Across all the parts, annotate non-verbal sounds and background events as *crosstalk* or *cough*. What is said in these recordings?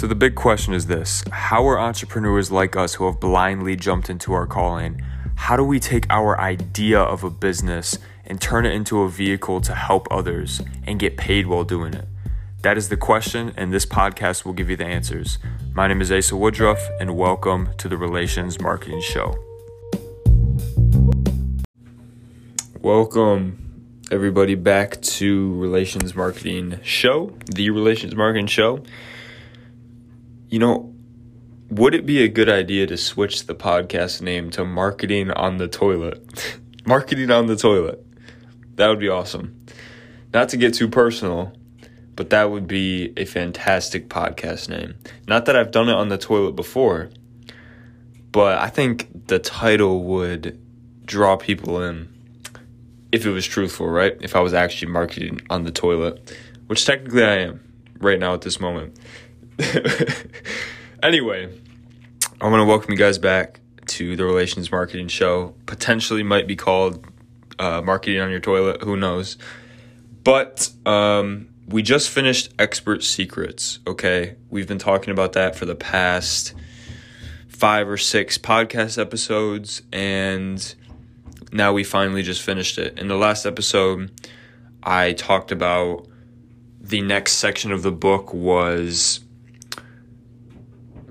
So, the big question is this How are entrepreneurs like us who have blindly jumped into our calling? How do we take our idea of a business and turn it into a vehicle to help others and get paid while doing it? That is the question, and this podcast will give you the answers. My name is Asa Woodruff, and welcome to the Relations Marketing Show. Welcome, everybody, back to Relations Marketing Show, the Relations Marketing Show. You know, would it be a good idea to switch the podcast name to Marketing on the Toilet? *laughs* Marketing on the Toilet. That would be awesome. Not to get too personal, but that would be a fantastic podcast name. Not that I've done it on the toilet before, but I think the title would draw people in if it was truthful, right? If I was actually marketing on the toilet, which technically I am right now at this moment. *laughs* anyway, I want to welcome you guys back to the Relations Marketing Show. Potentially might be called uh, Marketing on Your Toilet, who knows? But um, we just finished Expert Secrets, okay? We've been talking about that for the past five or six podcast episodes, and now we finally just finished it. In the last episode, I talked about the next section of the book was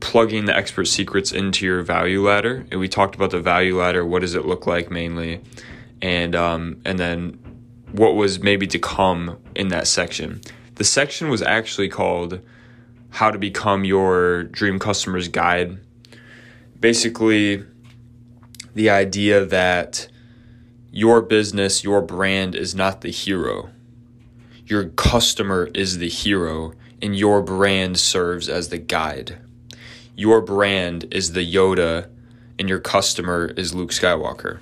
plugging the expert secrets into your value ladder. And we talked about the value ladder. What does it look like mainly? And um, and then what was maybe to come in that section. The section was actually called "How to Become Your Dream Customer's Guide." Basically, the idea that your business, your brand is not the hero. Your customer is the hero, and your brand serves as the guide your brand is the Yoda and your customer is Luke Skywalker.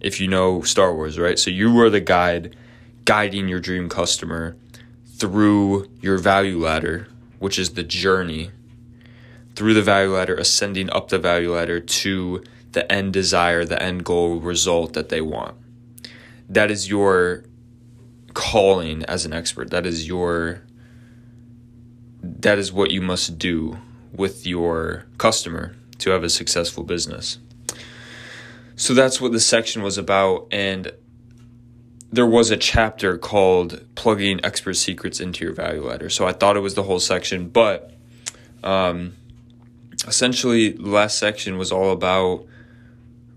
If you know Star Wars, right? So you are the guide guiding your dream customer through your value ladder, which is the journey, through the value ladder, ascending up the value ladder to the end desire, the end goal result that they want. That is your calling as an expert. That is your that is what you must do with your customer to have a successful business. So that's what the section was about. And there was a chapter called plugging expert secrets into your value ladder. So I thought it was the whole section, but um, essentially, the last section was all about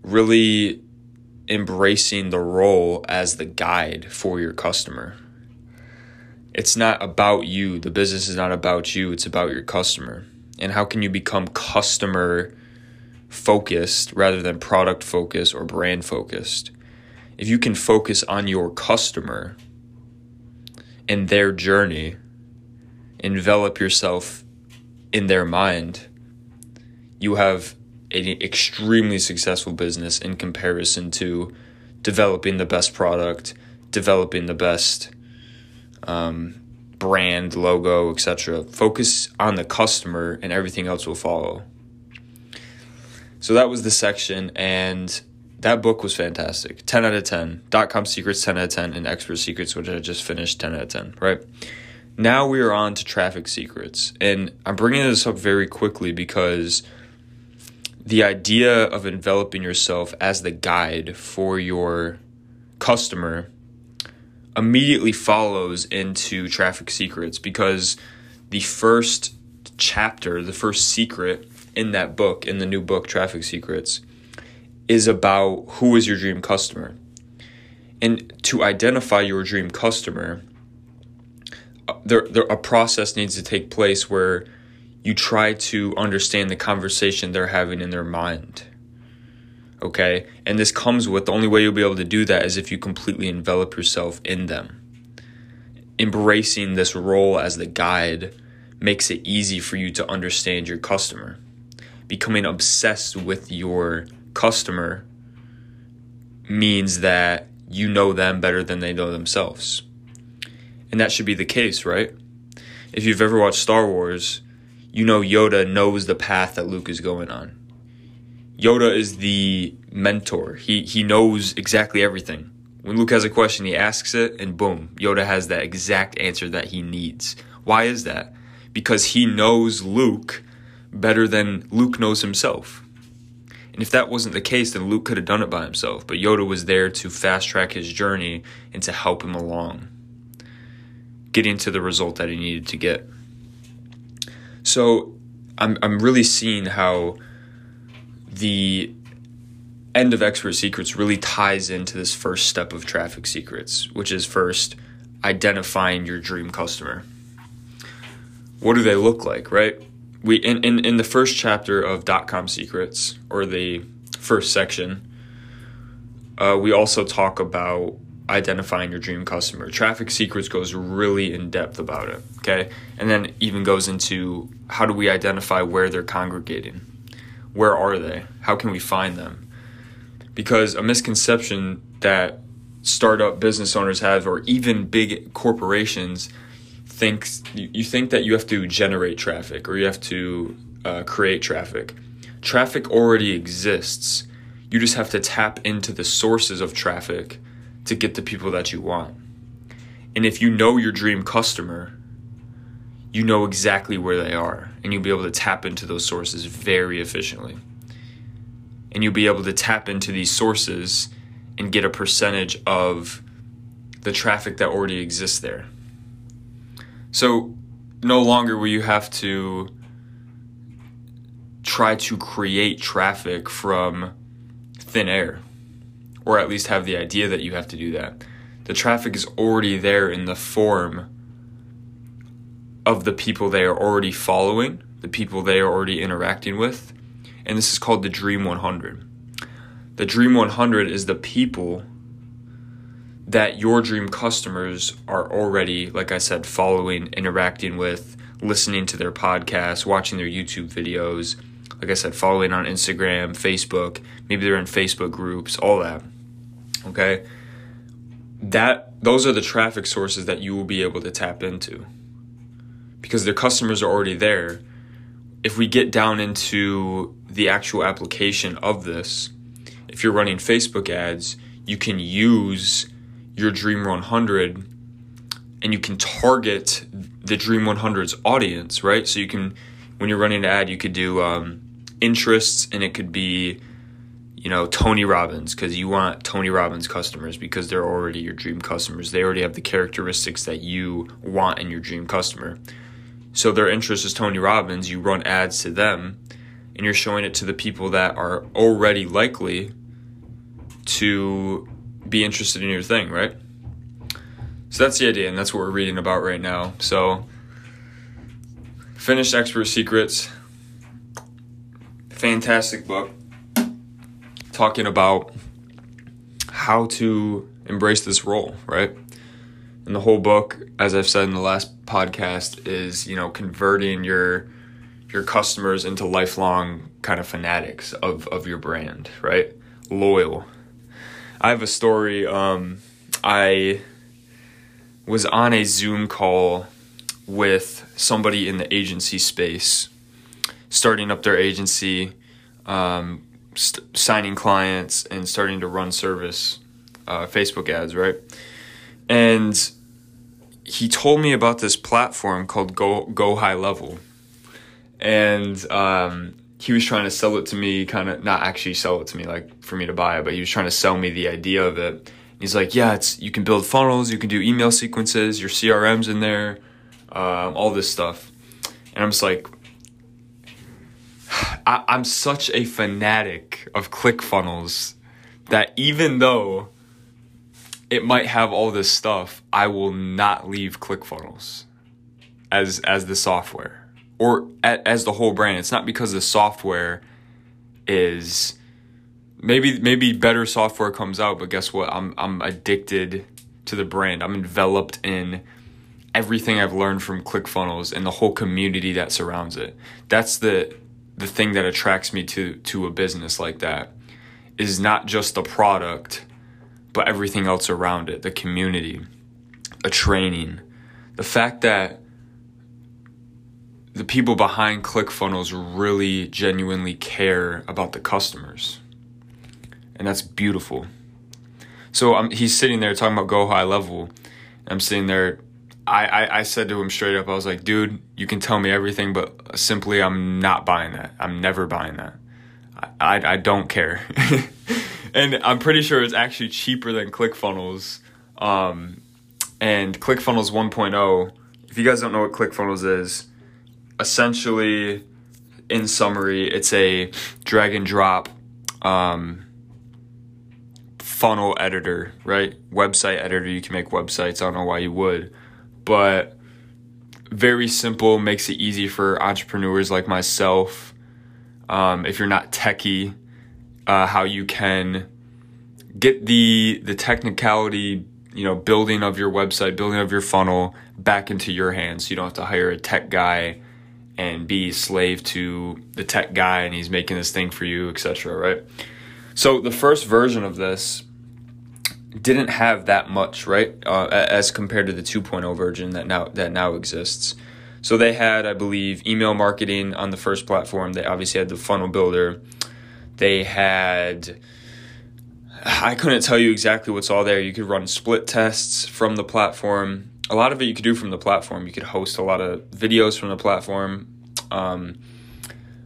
really embracing the role as the guide for your customer. It's not about you. The business is not about you. It's about your customer and how can you become customer focused rather than product focused or brand focused? If you can focus on your customer and their journey envelop yourself in their mind you have an extremely successful business in comparison to developing the best product developing the best um, brand, logo, etc. Focus on the customer and everything else will follow. So that was the section and that book was fantastic. 10 out of 10. Dot com secrets 10 out of 10 and expert secrets which I just finished 10 out of 10, right? Now we are on to traffic secrets. And I'm bringing this up very quickly because the idea of enveloping yourself as the guide for your customer immediately follows into Traffic Secrets because the first chapter, the first secret in that book, in the new book, Traffic Secrets, is about who is your dream customer. And to identify your dream customer, uh, there, there a process needs to take place where you try to understand the conversation they're having in their mind okay? And this comes with the only way you'll be able to do that is if you completely envelop yourself in them. Embracing this role as the guide makes it easy for you to understand your customer. Becoming obsessed with your customer means that you know them better than they know themselves. And that should be the case, right? If you've ever watched Star Wars, you know Yoda knows the path that Luke is going on Yoda is the mentor. He he knows exactly everything. When Luke has a question, he asks it, and boom, Yoda has that exact answer that he needs. Why is that? because he knows Luke better than Luke knows himself. And if that wasn't the case, then Luke could have done it by himself. But Yoda was there to fast track his journey and to help him along, getting to the result that he needed to get. So I'm, I'm really seeing how the end of Expert Secrets really ties into this first step of Traffic Secrets, which is first identifying your dream customer. What do they look like, right? We in, in, in the first chapter of dot com secrets or the first section, uh, we also talk about identifying your dream customer. Traffic Secrets goes really in depth about it, okay? And then even goes into how do we identify where they're congregating? Where are they? How can we find them? Because a misconception that startup business owners have or even big corporations thinks you think that you have to generate traffic or you have to uh, create traffic. Traffic already exists. You just have to tap into the sources of traffic to get the people that you want. And if you know your dream customer, you know exactly where they are and you'll be able to tap into those sources very efficiently. And you'll be able to tap into these sources and get a percentage of the traffic that already exists there. So no longer will you have to try to create traffic from thin air, or at least have the idea that you have to do that. The traffic is already there in the form of the people they are already following, the people they are already interacting with, and this is called the Dream 100. The Dream 100 is the people that your dream customers are already, like I said, following, interacting with, listening to their podcasts, watching their YouTube videos, like I said, following on Instagram, Facebook, maybe they're in Facebook groups, all that. Okay? That those are the traffic sources that you will be able to tap into. Because their customers are already there. If we get down into the actual application of this, if you're running Facebook ads, you can use your Dream 100 and you can target the Dream 100's audience, right? So you can, when you're running an ad, you could do um, interests and it could be, you know, Tony Robbins because you want Tony Robbins customers because they're already your dream customers. They already have the characteristics that you want in your dream customer. So their interest is Tony Robbins. You run ads to them and you're showing it to the people that are already likely to be interested in your thing, right? So that's the idea, and that's what we're reading about right now. So, finished Expert Secrets. Fantastic book. Talking about how to embrace this role, right? And the whole book, as I've said in the last podcast, is, you know, converting your your customers into lifelong kind of fanatics of, of your brand, right? Loyal, I have a story. Um, I was on a Zoom call with somebody in the agency space, starting up their agency, um, st- signing clients, and starting to run service uh, Facebook ads, right? And he told me about this platform called Go Go High Level, and um, he was trying to sell it to me, kind of not actually sell it to me, like for me to buy it, but he was trying to sell me the idea of it. He's like, yeah, it's you can build funnels, you can do email sequences, your CRM's in there, um, all this stuff, and I'm just like, *sighs* I, I'm such a fanatic of ClickFunnels that even though it might have all this stuff, I will not leave ClickFunnels as as the software or as the whole brand. It's not because the software is maybe maybe better software comes out, but guess what? I'm I'm addicted to the brand. I'm enveloped in everything I've learned from ClickFunnels and the whole community that surrounds it. That's the the thing that attracts me to to a business like that is not just the product, but everything else around it, the community, a training, the fact that the people behind ClickFunnels really genuinely care about the customers. And that's beautiful. So um, he's sitting there talking about go high level. I'm sitting there I, I, I said to him straight up, I was like, dude, you can tell me everything, but simply I'm not buying that. I'm never buying that. I, I, I don't care. *laughs* and I'm pretty sure it's actually cheaper than ClickFunnels. Um, and ClickFunnels 1.0, if you guys don't know what ClickFunnels is, essentially, in summary, it's a drag and drop um, funnel editor, right? Website editor. You can make websites. I don't know why you would, but very simple, makes it easy for entrepreneurs like myself. Um, if you're not techie, uh, how you can get the the technicality, you know, building of your website, building of your funnel back into your hands. So you don't have to hire a tech guy and be slave to the tech guy and he's making this thing for you, etc. Right? So the first version of this didn't have that much, right, uh, as compared to the 2.0 version that now that now exists. So they had, I believe, email marketing on the first platform. They obviously had the funnel builder. They had I couldn't tell you exactly what's all there. You could run split tests from the platform a lot of it you could do from the platform. You could host a lot of videos from the platform. Um,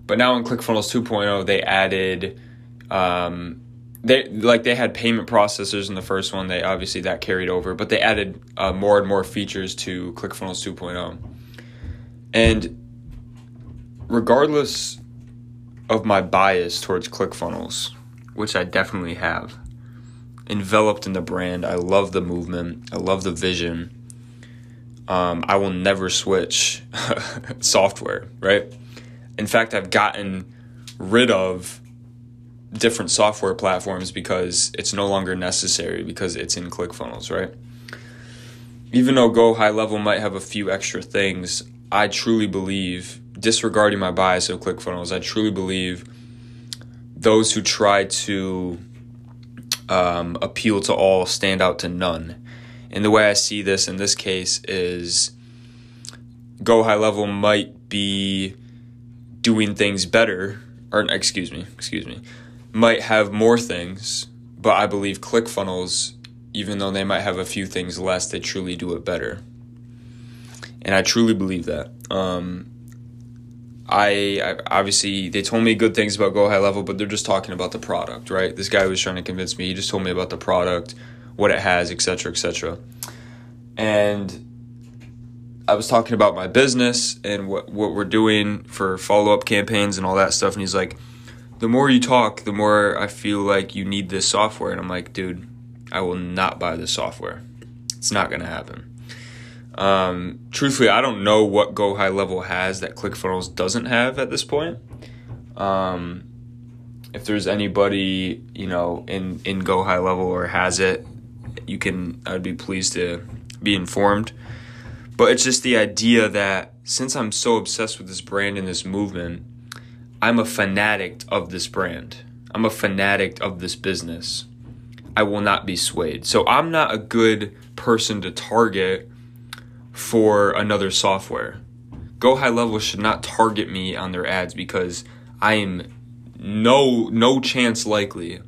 but now in ClickFunnels 2.0, they added, um, they like they had payment processors in the first one. They obviously that carried over, but they added uh, more and more features to ClickFunnels 2.0. And regardless of my bias towards ClickFunnels, which I definitely have, enveloped in the brand, I love the movement, I love the vision um, I will never switch *laughs* software, right? In fact, I've gotten rid of different software platforms because it's no longer necessary because it's in ClickFunnels, right? Even though Go High Level might have a few extra things, I truly believe, disregarding my bias of ClickFunnels, I truly believe those who try to um, appeal to all stand out to none. And the way I see this in this case is Go High Level might be doing things better, or excuse me, excuse me, might have more things, but I believe ClickFunnels, even though they might have a few things less, they truly do it better. And I truly believe that. Um, I, I, obviously they told me good things about Go High Level, but they're just talking about the product, right? This guy was trying to convince me. He just told me about the product, what it has, etc., etc. And I was talking about my business and what what we're doing for follow up campaigns and all that stuff. And he's like, the more you talk, the more I feel like you need this software. And I'm like, dude, I will not buy this software. It's not gonna happen. Um, truthfully, I don't know what Go High Level has that ClickFunnels doesn't have at this point. Um, if there's anybody you know in in Go High Level or has it, you can I'd be pleased to be informed. But it's just the idea that since I'm so obsessed with this brand and this movement, I'm a fanatic of this brand. I'm a fanatic of this business. I will not be swayed. So I'm not a good person to target for another software. Go High Level should not target me on their ads because I am no no chance likely.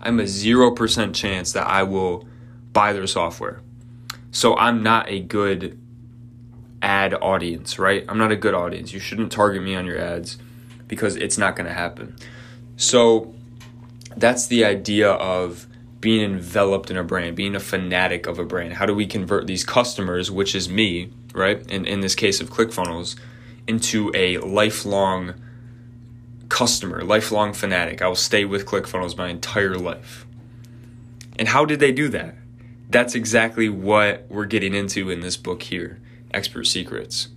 I'm a 0% chance that I will buy their software. So I'm not a good ad audience, right? I'm not a good audience. You shouldn't target me on your ads because it's not going to happen. So that's the idea of being enveloped in a brand, being a fanatic of a brand. How do we convert these customers, which is me, right? In in this case of ClickFunnels, into a lifelong customer, lifelong fanatic. I will stay with ClickFunnels my entire life. And how did they do that? that's exactly what we're getting into in this book here Expert Secrets.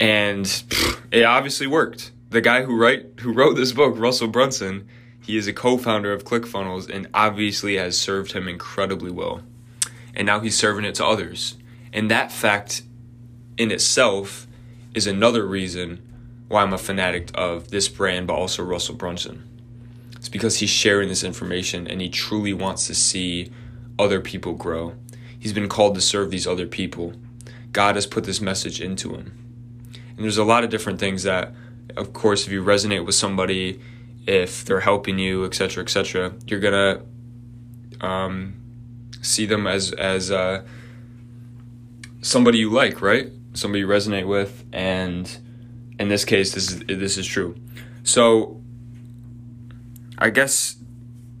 And pff, it obviously worked. The guy who write who wrote this book, Russell Brunson, he is a co-founder of ClickFunnels and obviously has served him incredibly well. And now he's serving it to others. And that fact in itself is another reason why I'm a fanatic of this brand, but also Russell Brunson. It's because he's sharing this information and he truly wants to see other people grow. He's been called to serve these other people. God has put this message into him. And there's a lot of different things that, of course, if you resonate with somebody, if they're helping you, etc., etc., you're gonna um, see them as as uh, somebody you like, right? Somebody you resonate with, and in this case, this is this is true. So, I guess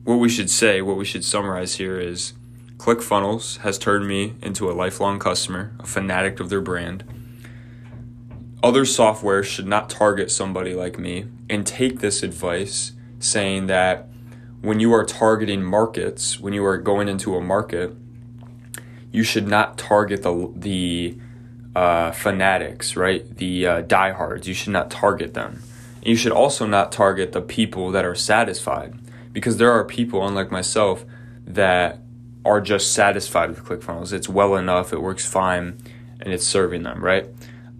what we should say, what we should summarize here is ClickFunnels has turned me into a lifelong customer, a fanatic of their brand. Other software should not target somebody like me and take this advice saying that when you are targeting markets, when you are going into a market, you should not target the the uh, fanatics, right? The uh, diehards. You should not target them. You should also not target the people that are satisfied, because there are people, unlike myself, that are just satisfied with ClickFunnels. It's well enough, it works fine, and it's serving them, right?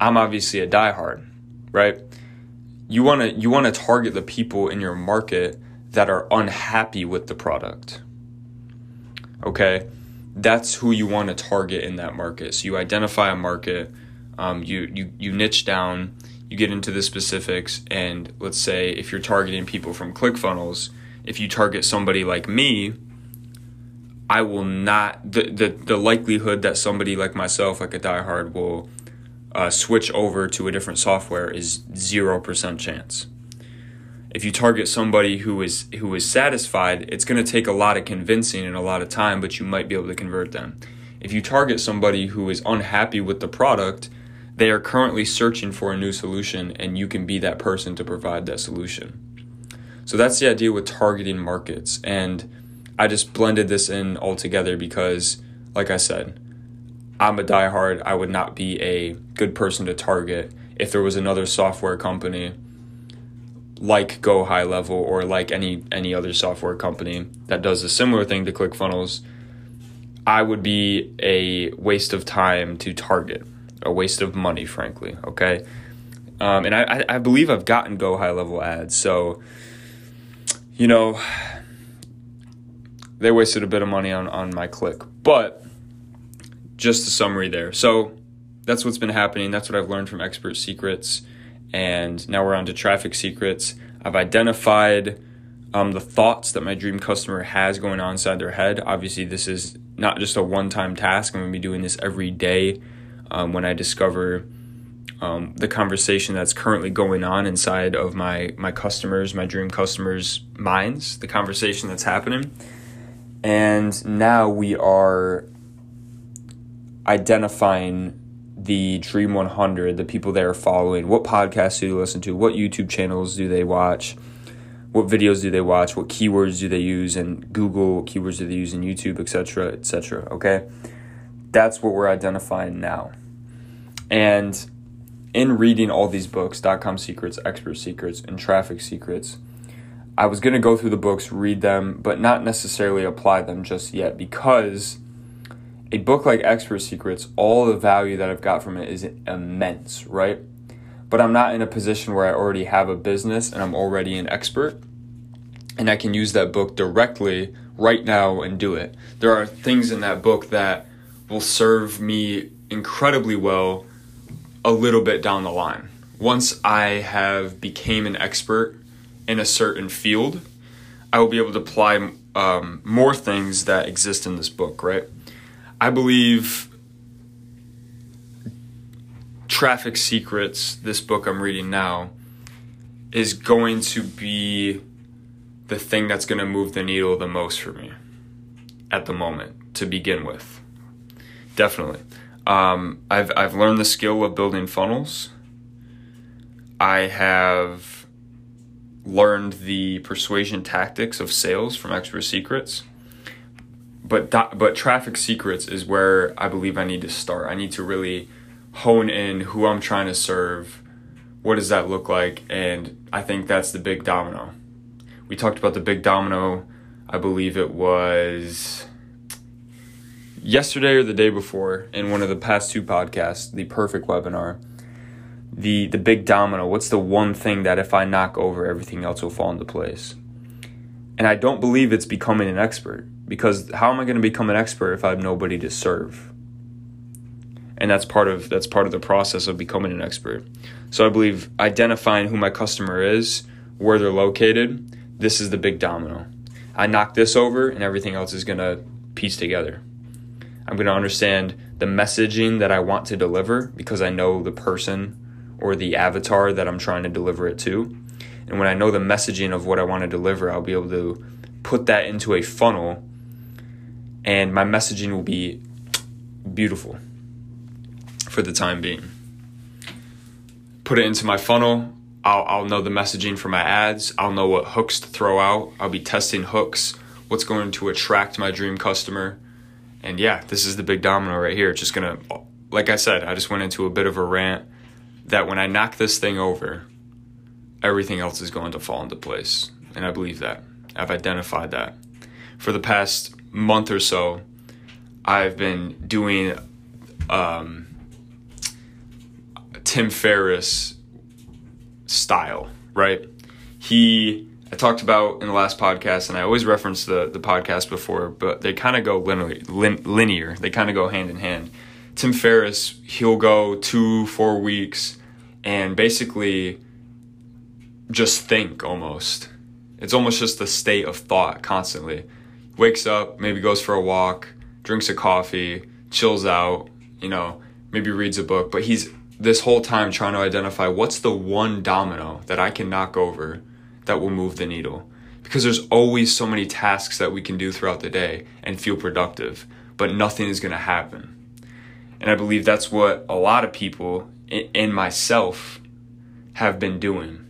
I'm obviously a diehard, right? You want to you want to target the people in your market that are unhappy with the product. Okay? That's who you want to target in that market. So you identify a market, um, you, you you niche down, you get into the specifics, and let's say if you're targeting people from ClickFunnels, if you target somebody like me, I will not the, the the likelihood that somebody like myself, like a diehard, will uh, switch over to a different software is zero percent chance. If you target somebody who is who is satisfied, it's going to take a lot of convincing and a lot of time, but you might be able to convert them. If you target somebody who is unhappy with the product, they are currently searching for a new solution, and you can be that person to provide that solution. So that's the idea with targeting markets and I just blended this in all together because, like I said, I'm a diehard. I would not be a good person to target if there was another software company like Go High Level or like any any other software company that does a similar thing to ClickFunnels. I would be a waste of time to target, a waste of money, frankly. Okay, um, and I I believe I've gotten Go High Level ads, so you know they wasted a bit of money on, on my click. But just a summary there. So that's what's been happening. That's what I've learned from Expert Secrets. And now we're on to Traffic Secrets. I've identified um, the thoughts that my dream customer has going on inside their head. Obviously, this is not just a one time task. I'm going to be doing this every day um, when I discover um, the conversation that's currently going on inside of my, my customers, my dream customers' minds, the conversation that's happening. And now we are identifying the Dream 100, the people they are following, what podcasts do they listen to, what YouTube channels do they watch, what videos do they watch, what keywords do they use in Google, what keywords do they use in YouTube, etc., etc. Okay, that's what we're identifying now. And in reading all these books, dot com secrets, expert secrets, and traffic secrets, I was going to go through the books, read them, but not necessarily apply them just yet because a book like Expert Secrets, all the value that I've got from it is immense, right? But I'm not in a position where I already have a business and I'm already an expert and I can use that book directly right now and do it. There are things in that book that will serve me incredibly well a little bit down the line. Once I have became an expert in a certain field, I will be able to apply um, more things that exist in this book, right? I believe Traffic Secrets, this book I'm reading now, is going to be the thing that's going to move the needle the most for me at the moment to begin with. Definitely. Um, I've, I've learned the skill of building funnels. I have learned the persuasion tactics of sales from Expert Secrets. But that, but Traffic Secrets is where I believe I need to start. I need to really hone in who I'm trying to serve. What does that look like? And I think that's the big domino. We talked about the big domino. I believe it was yesterday or the day before in one of the past two podcasts, the perfect webinar the the big domino what's the one thing that if i knock over everything else will fall into place and i don't believe it's becoming an expert because how am i going to become an expert if i have nobody to serve? And that's part of that's part of the process of becoming an expert. So i believe identifying who my customer is where they're located this is the big domino. I knock this over and everything else is going to piece together. I'm going to understand the messaging that I want to deliver because I know the person or the avatar that I'm trying to deliver it to. And when I know the messaging of what I want to deliver, I'll be able to put that into a funnel and my messaging will be beautiful for the time being. Put it into my funnel. I'll, I'll know the messaging for my ads. I'll know what hooks to throw out. I'll be testing hooks, what's going to attract my dream customer. And yeah, this is the big domino right here. It's just gonna, like I said, I just went into a bit of a rant that when I knock this thing over, everything else is going to fall into place. And I believe that. I've identified that. For the past month or so, I've been doing um, Tim Ferriss style, right? He I talked about in the last podcast, and I always reference the the podcast before, but they kind of go linear, lin, linear. They kind of go hand in hand. Tim Ferriss, he'll go two, four weeks, and basically just think almost. It's almost just the state of thought constantly. Wakes up, maybe goes for a walk, drinks a coffee, chills out, you know, maybe reads a book, but he's this whole time trying to identify what's the one domino that I can knock over that will move the needle. Because there's always so many tasks that we can do throughout the day and feel productive, but nothing is going to happen. And I believe that's what a lot of people, and myself, have been doing.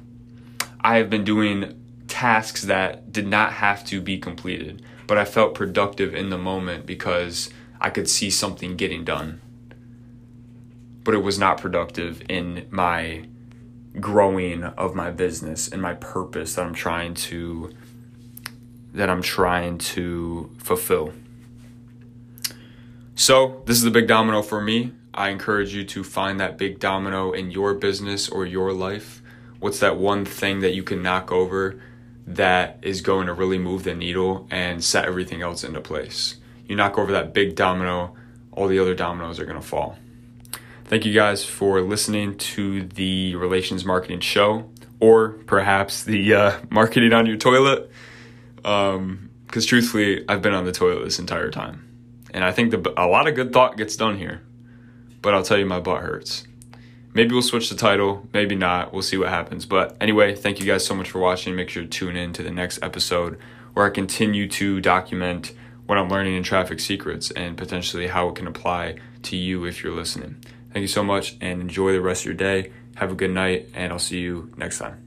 I have been doing tasks that did not have to be completed, but I felt productive in the moment because I could see something getting done but it was not productive in my growing of my business and my purpose that I'm trying to that I'm trying to fulfill. So, this is the big domino for me. I encourage you to find that big domino in your business or your life. What's that one thing that you can knock over that is going to really move the needle and set everything else into place? You knock over that big domino, all the other dominoes are going to fall. Thank you guys for listening to the Relations Marketing Show, or perhaps the uh, *laughs* Marketing on Your Toilet. Because um, truthfully, I've been on the toilet this entire time. And I think the, a lot of good thought gets done here. But I'll tell you, my butt hurts. Maybe we'll switch the title, maybe not. We'll see what happens. But anyway, thank you guys so much for watching. Make sure to tune in to the next episode where I continue to document what I'm learning in traffic secrets and potentially how it can apply to you if you're listening. Thank you so much and enjoy the rest of your day. Have a good night, and I'll see you next time.